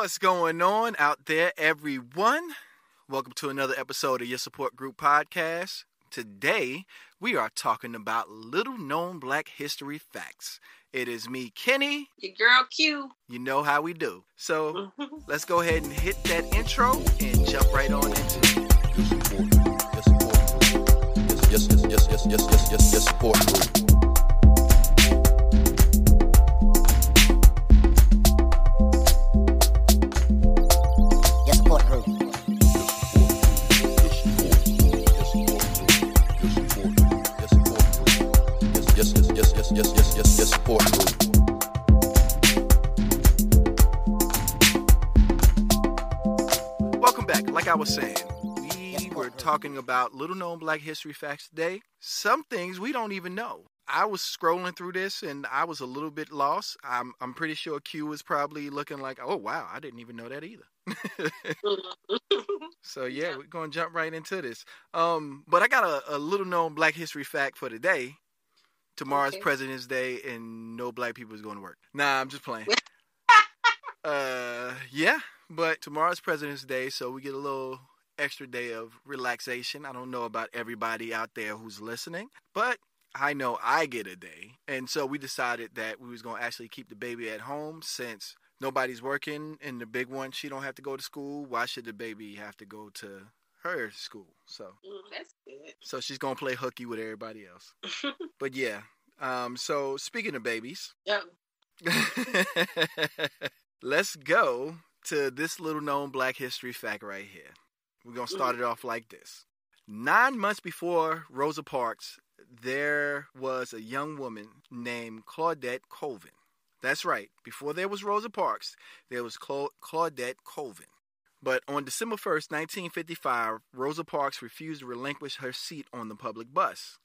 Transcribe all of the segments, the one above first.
What's going on out there, everyone? Welcome to another episode of Your Support Group Podcast. Today, we are talking about little known black history facts. It is me, Kenny. Your girl Q. You know how we do. So let's go ahead and hit that intro and jump right on into it. Yes, yes, yes, yes, yes, yes, yes, yes, support group. Yes, yes, support group. Welcome back. Like I was saying, we were talking about little known black history facts today. Some things we don't even know. I was scrolling through this and I was a little bit lost. I'm I'm pretty sure Q was probably looking like, "Oh wow, I didn't even know that either." so yeah, Yeah. we're going to jump right into this. Um, but I got a, a little known black history fact for today. Tomorrow's Okay. President's Day and no black people is going to work. Nah, I'm just playing. uh, yeah, but tomorrow's President's Day, so we get a little extra day of relaxation. I don't know about everybody out there who's listening, but I know I get a day. And so we decided that we was going to actually keep the baby at home since nobody's working and the big one she don't have to go to school. Why should the baby have to go to her school? So Mm, That's good. so she's to play hooky with everybody else. But yeah. Um so speaking of babies, Yeah. Let's go to this little known black history fact right here. We're to start it off like this. Nine months before Rosa Parks, there was a young woman named Claudette Colvin. That's right. Before there was Rosa Parks, there was Cla- Claudette Colvin. But on December 1st, 1955, Rosa Parks refused to relinquish her seat on the public bus.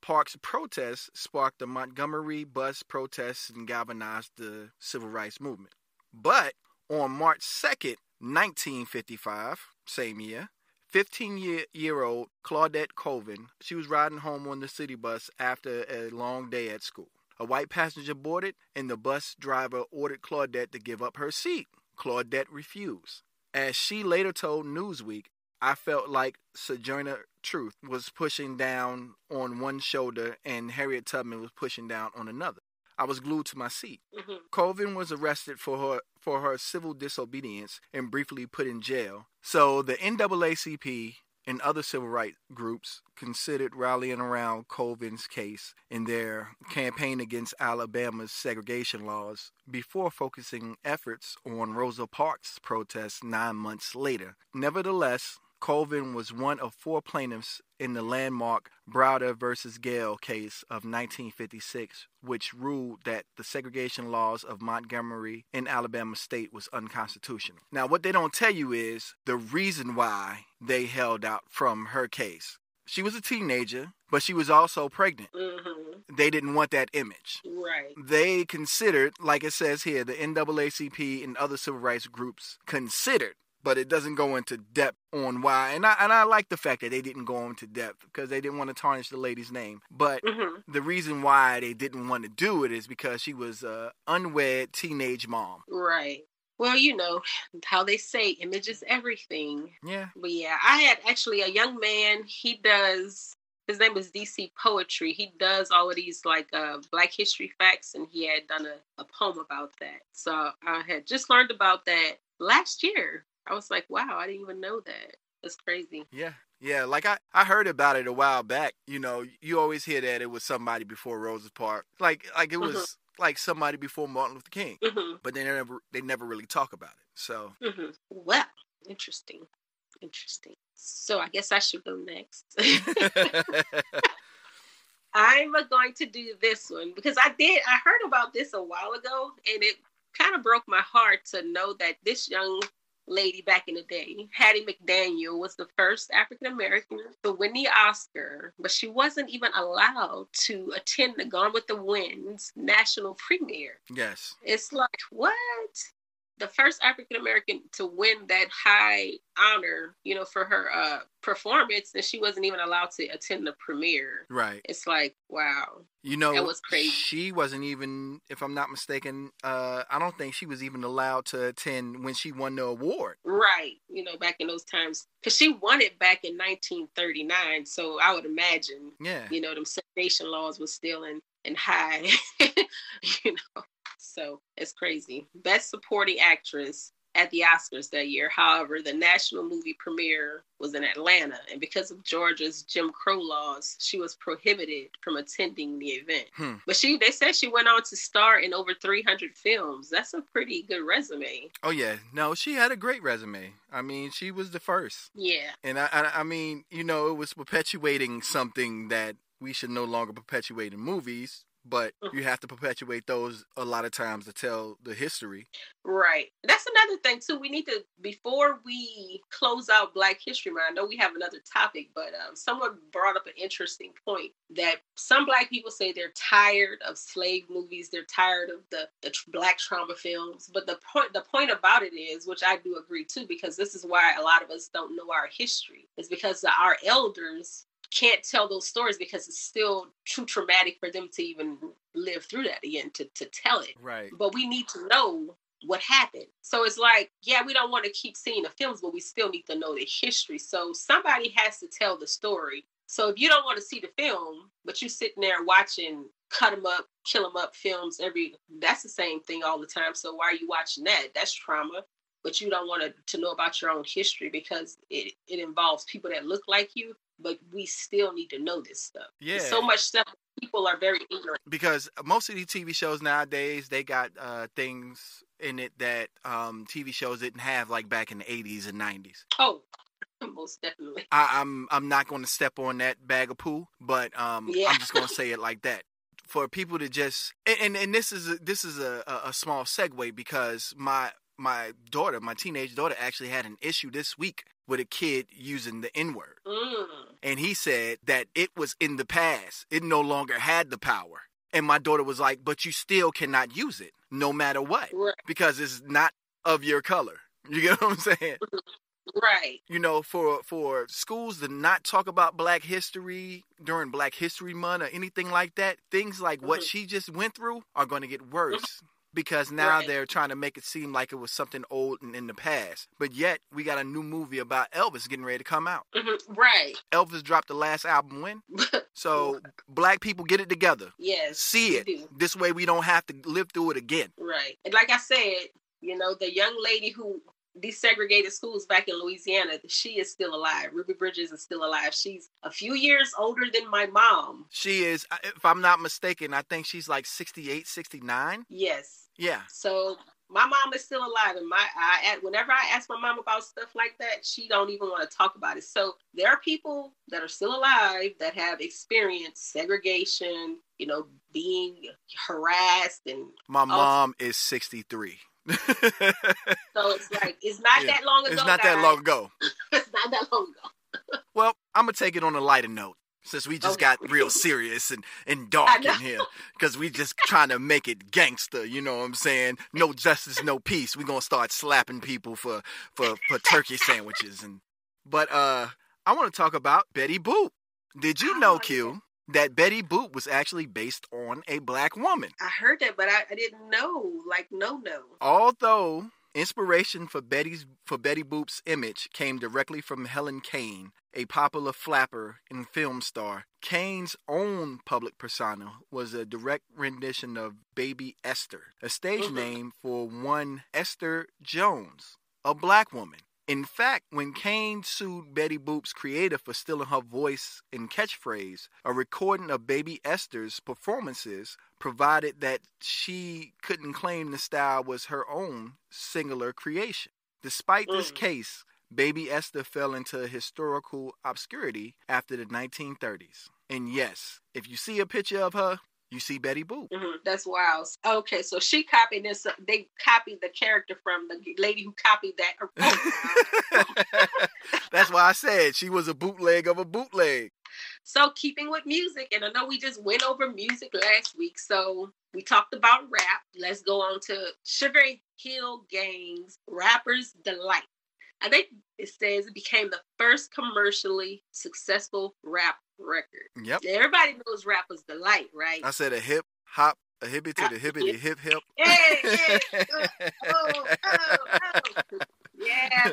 Parks' protests sparked the Montgomery bus protests and galvanized the civil rights movement. But on March 2nd, 1955, same year, 15 year, year old Claudette Colvin, she was riding home on the city bus after a long day at school. A white passenger boarded, and the bus driver ordered Claudette to give up her seat. Claudette refused. As she later told Newsweek, I felt like Sojourner Truth was pushing down on one shoulder and Harriet Tubman was pushing down on another. I was glued to my seat. Mhm. Colvin was arrested for her for her civil disobedience and briefly put in jail. So the NAACP and other civil rights groups considered rallying around Colvin's case in their campaign against Alabama's segregation laws before focusing efforts on Rosa Parks' protests nine months later. Nevertheless, Colvin was one of four plaintiffs in the landmark Browder versus Gayle case of 1956, which ruled that the segregation laws of Montgomery in Alabama state was unconstitutional. Now, what they don't tell you is the reason why they held out from her case. She was a teenager, but she was also pregnant. Mhm. They didn't want that image Right. they considered, like it says here, the NAACP and other civil rights groups considered, but it doesn't go into depth on why. And I and I like the fact that they didn't go into depth because they didn't want to tarnish the lady's name. But hmm the reason why they didn't want to do it is because she was a unwed teenage mom. Right. Well, you know how they say image is everything. Yeah. But yeah, I had actually a young man. He does. His name is DC Poetry. He does all of these like uh, Black History facts, and he had done a, a poem about that. So I had just learned about that last year. I was like, wow, I didn't even know that. That's crazy. Yeah. Yeah, like I, I heard about it a while back. You know, you always hear that it was somebody before Rosa Parks. Like like it was Mhm. like somebody before Martin Luther King. hmm But they never they never really talk about it. So hmm Well, interesting. Interesting. So I guess I should go next. I'm going to do this one because I did. I heard about this a while ago, and it kind of broke my heart to know that this young lady back in the day, Hattie McDaniel, was the first African American to win the Oscar, but she wasn't even allowed to attend the Gone with the Wind's national premiere. yes. It's like what? The first African American to win that high honor, you know, for her uh performance, and she wasn't even allowed to attend the premiere. Right. It's like, wow. You know, That was crazy. She wasn't even, if I'm not mistaken, uh, I don't think she was even allowed to attend when she won the award. Right. You know, back in those times. Because she won it back in 1939. So I would imagine, Yeah. you know, them segregation laws was still in, in high, you know. So it's crazy. Best supporting actress at the Oscars that year. However, the national movie premiere was in Atlanta. And because of Georgia's Jim Crow laws, she was prohibited from attending the event. Hmm. But she they said she went on to star in over 300 films. That's a pretty good resume. Oh yeah. No, she had a great resume. I mean, she was the first. Yeah. And I, I, I mean, you know, it was perpetuating something that we should no longer perpetuate in movies, but you have to perpetuate those a lot of times to tell the history. Right. That's another thing too. We need to before we close out Black History Month. I know we have another topic, but um, someone brought up an interesting point that some Black people say they're tired of slave movies. They're tired of the the tr- Black trauma films. But the point the point about it is, which I do agree too, because this is why a lot of us don't know our history. Is because our elders can't tell those stories because it's still too traumatic for them to even live through that again to, to tell it Right. but we need to know what happened. So it's like, yeah, we don't want to keep seeing the films, but we still need to know the history. So somebody has to tell the story. So if you don't want to see the film, but you're sitting there watching cut them up, kill them up films every that's the same thing all the time. So why are you watching that? That's trauma. But you don't want to, to know about your own history because it, it involves people that look like you, but we still need to know this stuff. Yeah. So much stuff people are very ignorant. because most of these TV shows nowadays they got uh, things in it that um, TV shows didn't have like back in the 80s and 90s. Oh, most definitely. I, I'm I'm not going to step on that bag of poo, but um, Yeah. I'm just going to say it like that. For people to just and and, and this is a, this is a, a small segue because my my daughter, my teenage daughter, actually had an issue this week with a kid using the N word, Mm. and he said that it was in the past; it no longer had the power. And my daughter was like, "But you still cannot use it, no matter what, Right. because it's not of your color." You get what I'm saying? Right. you know, for for schools to not talk about Black History during Black History Month or anything like that, things like what Mhm. she just went through are going to get worse because now Right. they're trying to make it seem like it was something old and in the past. But yet, we got a new movie about Elvis getting ready to come out. Mhm. Right. Elvis dropped the last album when, so Black people get it together. yes. See it. This way, we don't have to live through it again. Right. And like I said, you know, the young lady who desegregated schools back in Louisiana, she is still alive. Ruby Bridges is still alive. She's a few years older than my mom. She is, if I'm not mistaken, I think she's like 68, 69. Yes. Yeah. So my mom is still alive, and my I whenever I ask my mom about stuff like that, she don't even want to talk about it. So there are people that are still alive that have experienced segregation, you know, being harassed, and My mom is 63. so it's like it's not Yeah. that long ago. it's not that long ago. it's not that long ago. Well, I'm going to take it on a lighter note since we just Okay. got real serious and, and dark in here because we just trying to make it gangster, you know what I'm saying? No justice, no peace. we going to start slapping people for, for, for turkey sandwiches. and But uh, I want to talk about Betty Boop. Did you Oh, know. Q, that Betty Boop was actually based on a black woman? I heard that, but I, I didn't know. Like, no, no. Although inspiration for Betty's for Betty Boop's image came directly from Helen Kane, a popular flapper and film star, Kane's own public persona was a direct rendition of Baby Esther, a stage Mhm. name for one Esther Jones, a black woman. In fact, when Kane sued Betty Boop's creator for stealing her voice and catchphrase, a recording of Baby Esther's performances provided that she couldn't claim the style was her own singular creation. Despite this Mm. case, Baby Esther fell into historical obscurity after the 1930s. And yes, if you see a picture of her, you see Betty Boop. Mhm, That's wild. Okay, so she copied this. They copied the character from the lady who copied that. That's why I said she was a bootleg of a bootleg. So, keeping with music, and I know we just went over music last week. So, we talked about rap. Let's go on to Sugar Hill Gang's Rapper's Delight. I think it says it became the first commercially successful rap record. Yep. Everybody knows Rapper's Delight, right? I said a hip hop, a hippie to the hippity hip hip. Yeah, yeah. Oh, oh, oh. Yeah.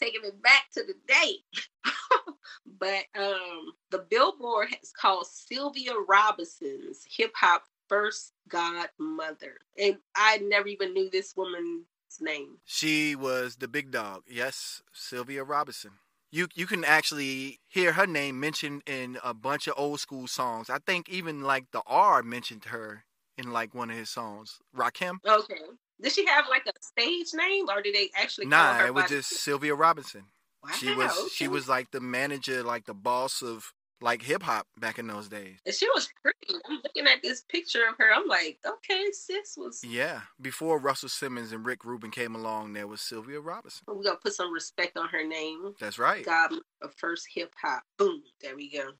Taking it back to the day. but um, the Billboard has called Sylvia Robinson's hip hop first godmother, and I never even knew this woman's name. She was the big dog. Yes, Sylvia Robinson. You you can actually hear her name mentioned in a bunch of old school songs. I think even like the R mentioned her in like one of his songs. Rakim. Okay. Did she have like a stage name, or did they actually call Nah, her it was just Sylvia Robinson. Wow, She was she was like the manager, like the boss of like hip hop back in those days. And she was pretty. I'm looking at this picture of her. I'm like, okay, sis was. Yeah, before Russell Simmons and Rick Rubin came along, there was Sylvia Robinson. We're gonna put some respect on her name. That's right. God of first hip hop. Boom. There we go.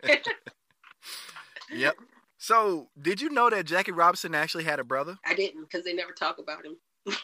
yep. So, did you know that Jackie Robinson actually had a brother? I didn't because they never talk about him.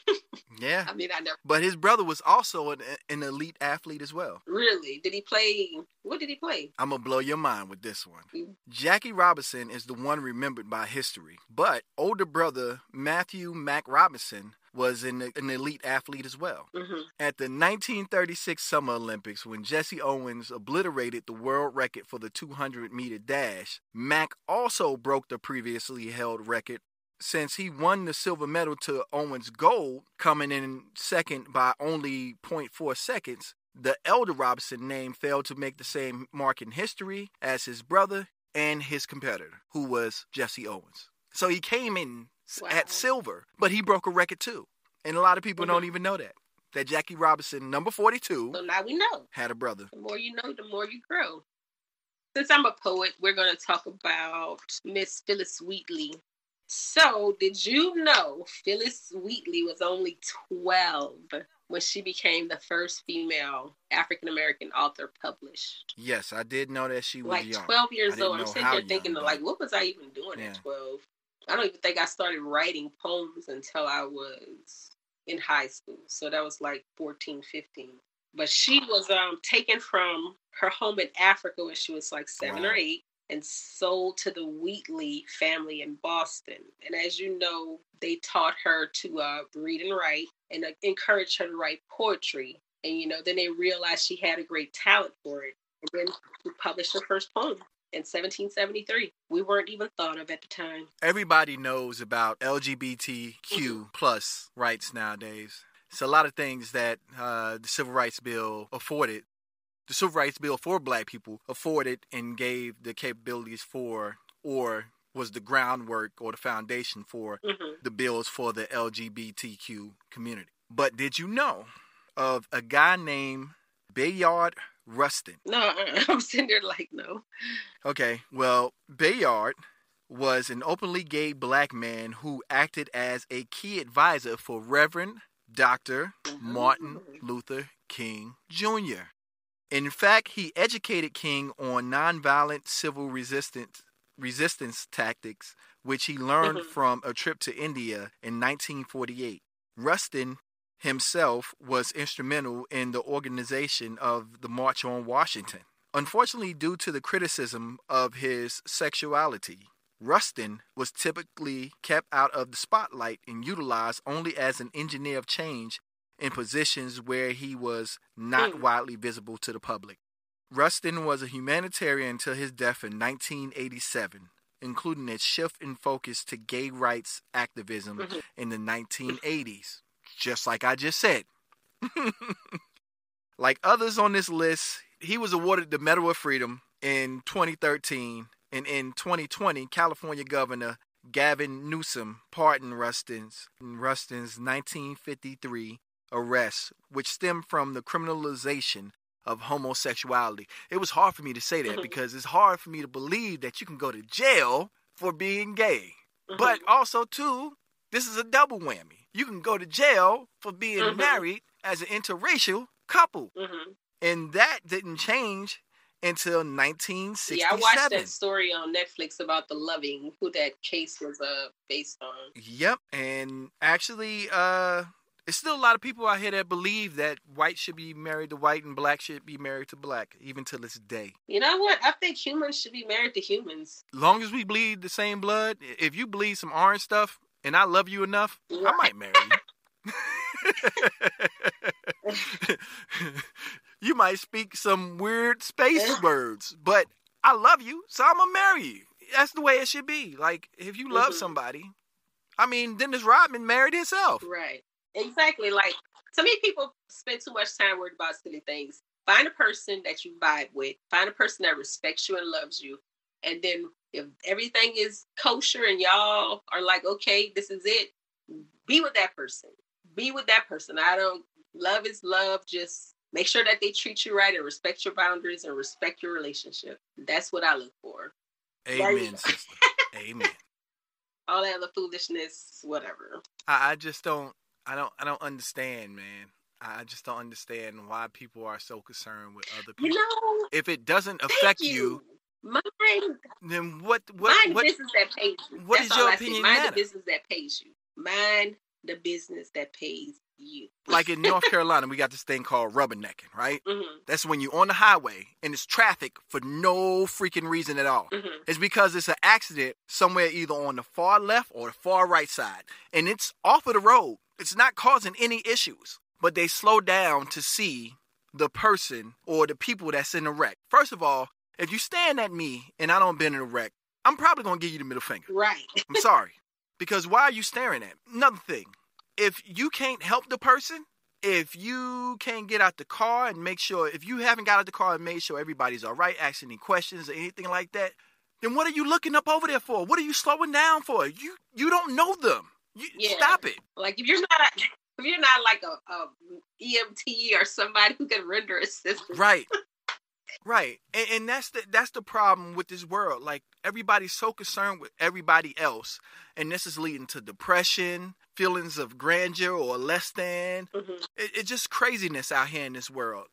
Yeah. I mean, I never But his brother was also an, an elite athlete as well. really. Did he play? What did he play? I'm going to blow your mind with this one. Mm. Jackie Robinson is the one remembered by history, but older brother Matthew Mack Robinson was an, an elite athlete as well. hmm At the 1936 Summer Olympics, when Jesse Owens obliterated the world record for the 200 meter dash, Mack also broke the previously held record since he won the silver medal to Owens' gold, coming in second by only 0.4 seconds. The elder Robinson name failed to make the same mark in history as his brother and his competitor, who was Jesse Owens. So he came in Wow. at silver, but he broke a record too. And a lot of people Mhm. don't even know that. That Jackie Robinson, number 42, So now we know. had a brother. The more you know, the more you grow. Since I'm a poet, we're going to talk about Miss Phyllis Wheatley. So, did you know Phyllis Wheatley was only 12 when she became the first female African American author published? Yes, I did know that she was Like young. 12 years old. I'm sitting here thinking, but- like, what was I even doing Yeah. at 12? I don't even think I started writing poems until I was in high school. So that was like 14, 15. But she was um, taken from her home in Africa when she was like seven Wow. or eight and sold to the Wheatley family in Boston. And as you know, they taught her to uh, read and write and uh, encouraged her to write poetry. And, you know, then they realized she had a great talent for it. And then she published her first poem in 1773. We weren't even thought of at the time. Everybody knows about LGBTQ plus rights nowadays. It's a lot of things that uh, the Civil Rights Bill afforded. The Civil Rights Bill for black people afforded and gave the capabilities for, or was the groundwork or the foundation for hmm the bills for the LGBTQ community. But did you know of a guy named Bayard Rustin? No, uh, I'm sitting there like, no. Okay, well, Bayard was an openly gay black man who acted as a key advisor for Reverend Dr. Martin Luther King Jr. In fact, he educated King on nonviolent civil resistance resistance tactics, which he learned Mhm. from a trip to India in 1948. Rustin himself was instrumental in the organization of the March on Washington. Unfortunately, due to the criticism of his sexuality, Rustin was typically kept out of the spotlight and utilized only as an engineer of change in positions where he was not Hmm. widely visible to the public. Rustin was a humanitarian until his death in 1987, including a shift in focus to gay rights activism Mhm. in the 1980s, just like I just said. like others on this list, he was awarded the Medal of Freedom in 2013, and in 2020, California Governor Gavin Newsom pardoned Rustin's Rustin's 1953 arrest, which stem from the criminalization of homosexuality. It was hard for me to say that Mhm. because it's hard for me to believe that you can go to jail for being gay. But also, too, this is a double whammy. You can go to jail for being Mhm. married as an interracial couple. Mhm. And that didn't change until 1967. Yeah, I watched that story on Netflix about the Loving, who that case was uh based on. Yep, and actually, uh, there's still a lot of people out here that believe that white should be married to white and black should be married to black, even to this day. You know what? I think humans should be married to humans. Long as we bleed the same blood, if you bleed some orange stuff and I love you enough, I might marry you. you might speak some weird space words, but I love you, so I'm gonna marry you. That's the way it should be. Like if you love Mhm. somebody, I mean, Dennis Rodman married himself. Right. Exactly. Like to me, people spend too much time worried about silly things. Find a person that you vibe with. Find a person that respects you and loves you. And then if everything is kosher and y'all are like, okay, this is it, be with that person. Be with that person. I don't love is love. Just make sure that they treat you right and respect your boundaries and respect your relationship. That's what I look for. Amen, sister. Amen. All that other foolishness, whatever. I, I just don't I don't I don't understand, man. I just don't understand why people are so concerned with other You people. know, if it doesn't affect you. you, Mind then what what Mind what the business that pays you. what That's all your I opinion Mind matter? the business that pays you. Mind the business that pays you. like in North Carolina, we got this thing called rubbernecking, right? hmm That's when you're on the highway and it's traffic for no freaking reason at all. hmm It's because it's an accident somewhere either on the far left or the far right side. And it's off of the road. It's not causing any issues. But they slow down to see the person or the people that's in the wreck. First of all, if you stand at me and I don't been in a wreck, I'm probably gonna give you the middle finger. Right. I'm sorry. Because why are you staring at me? Another thing, if you can't help the person, if you can't get out the car and make sure, if you haven't got out the car and made sure everybody's all right, asking any questions or anything like that, then what are you looking up over there for? What are you slowing down for? You you don't know them. You, Yeah. Stop it. Like if you're not if you're not like a, a EMT or somebody who can render assistance. Right. Right. And, and that's the that's the problem with this world. Like everybody's so concerned with everybody else. And this is leading to depression, feelings of grandeur or less than. hmm it, it's just craziness out here in this world.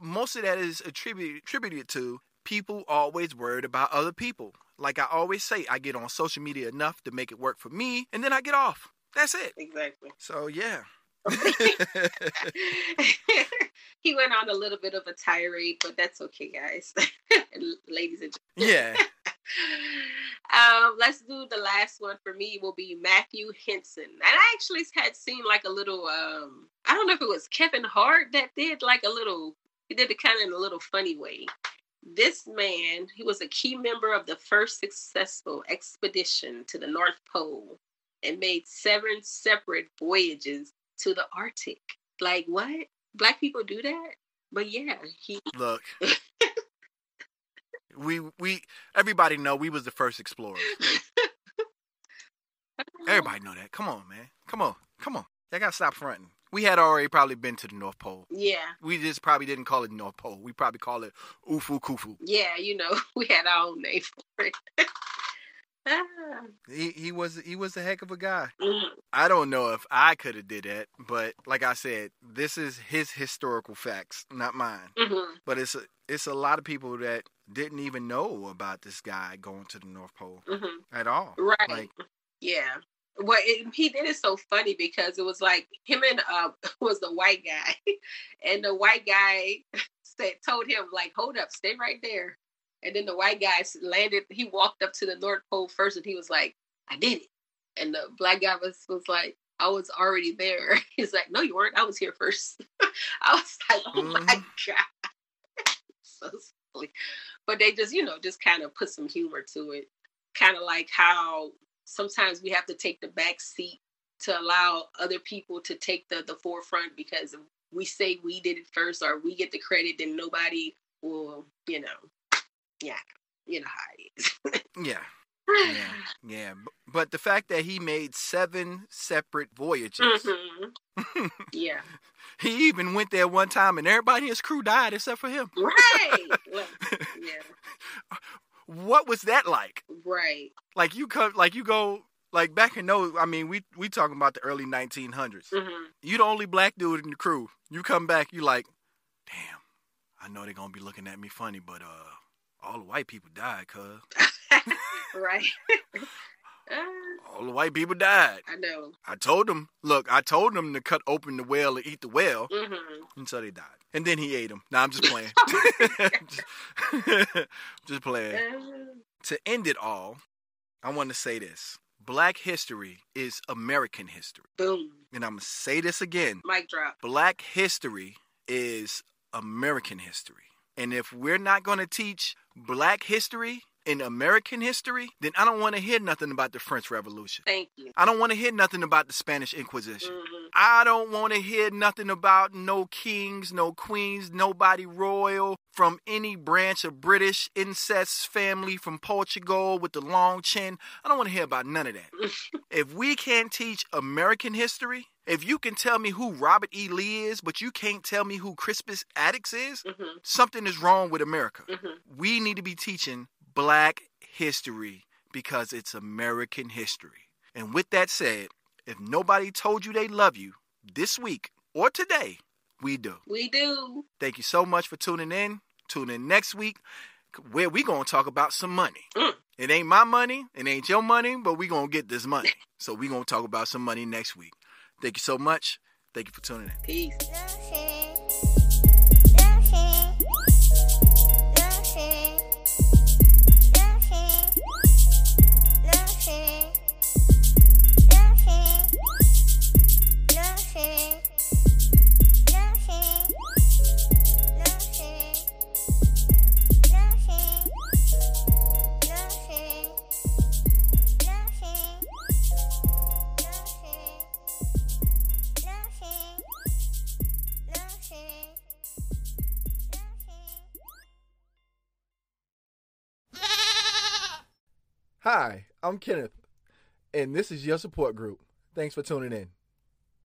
Most of that is attributed attributed to people always worried about other people. Like I always say, I get on social media enough to make it work for me, and then I get off. That's it. Exactly. So yeah. he went on a little bit of a tirade, but that's okay, guys. Ladies and gentlemen. yeah. um, let's do the last one for me will be Matthew Henson. And I actually had seen like a little um I don't know if it was Kevin Hart that did like a little he did it kind of in a little funny way. This man, he was a key member of the first successful expedition to the North Pole and made seven separate voyages to the Arctic. Like what? Black people do that? But yeah, he Look. we we everybody know we was the first explorers. Everybody know that. Come on, man. Come on. Come on. I gotta stop fronting. We had already probably been to the North Pole. Yeah, We just probably didn't call it North Pole. We probably call it Ufu Kufu. yeah, you know, we had our own name for it. ah, He he was he was a heck of a guy. mhm. I don't know if I could have did that, but like I said, this is his historical facts, not mine. Mhm. But it's a, it's a lot of people that didn't even know about this guy going to the North Pole Mhm. at all. Right. Like, yeah. Well, it, he did it so funny because it was like him and uh was the white guy, and the white guy said told him like, "Hold up, stay right there." And then the white guy landed. He walked up to the North Pole first, and he was like, "I did it." And the black guy was was like, "I was already there." He's like, "No, you weren't. I was here first. I was like, "Oh my Mhm. god." so silly. But they just, you know, just kind of put some humor to it. Kind of like how sometimes we have to take the back seat to allow other people to take the, the forefront because if we say we did it first or we get the credit, then nobody will, you know, yeah, you know how it is. yeah, yeah, yeah. But the fact that he made seven separate voyages, Mhm. Yeah, he even went there one time, and everybody in his crew died except for him. right. Yeah, What was that like? right. Like you come, like you go, like back in those. I mean, we we talking about the early 1900s. hmm You the only black dude in the crew. You come back, you like, damn, I know they're gonna be looking at me funny, but uh, all the white people died, cuz. right. Uh, All the white people died. I know. I told them, look, I told them to cut open the whale and eat the whale, hmm and so they died. And then he ate them. Nah, I'm just playing. just, just playing. Uh, To end it all, I want to say this. Black history is American history. boom. And I'm going to say this again. Mic drop. Black history is American history. And if we're not going to teach black history in American history, then I don't want to hear nothing about the French Revolution. Thank you. I don't want to hear nothing about the Spanish Inquisition. hmm I don't want to hear nothing about no kings, no queens, nobody royal from any branch of British incest family from Portugal with the long chin. I don't want to hear about none of that. if we can't teach American history, if you can tell me who Robert E. Lee is, but you can't tell me who Crispus Attucks is, hmm something is wrong with America. hmm We need to be teaching black history because it's American history. And with that said, if nobody told you they love you this week or today, we do. We do. Thank you so much for tuning in. Tune in next week where we going to talk about some money. Mm. It ain't my money, it ain't your money, but we going to get this money. so we going to talk about some money next week. Thank you so much. Thank you for tuning in. Peace. I'm Kenneth, and this is your support group. Thanks for tuning in.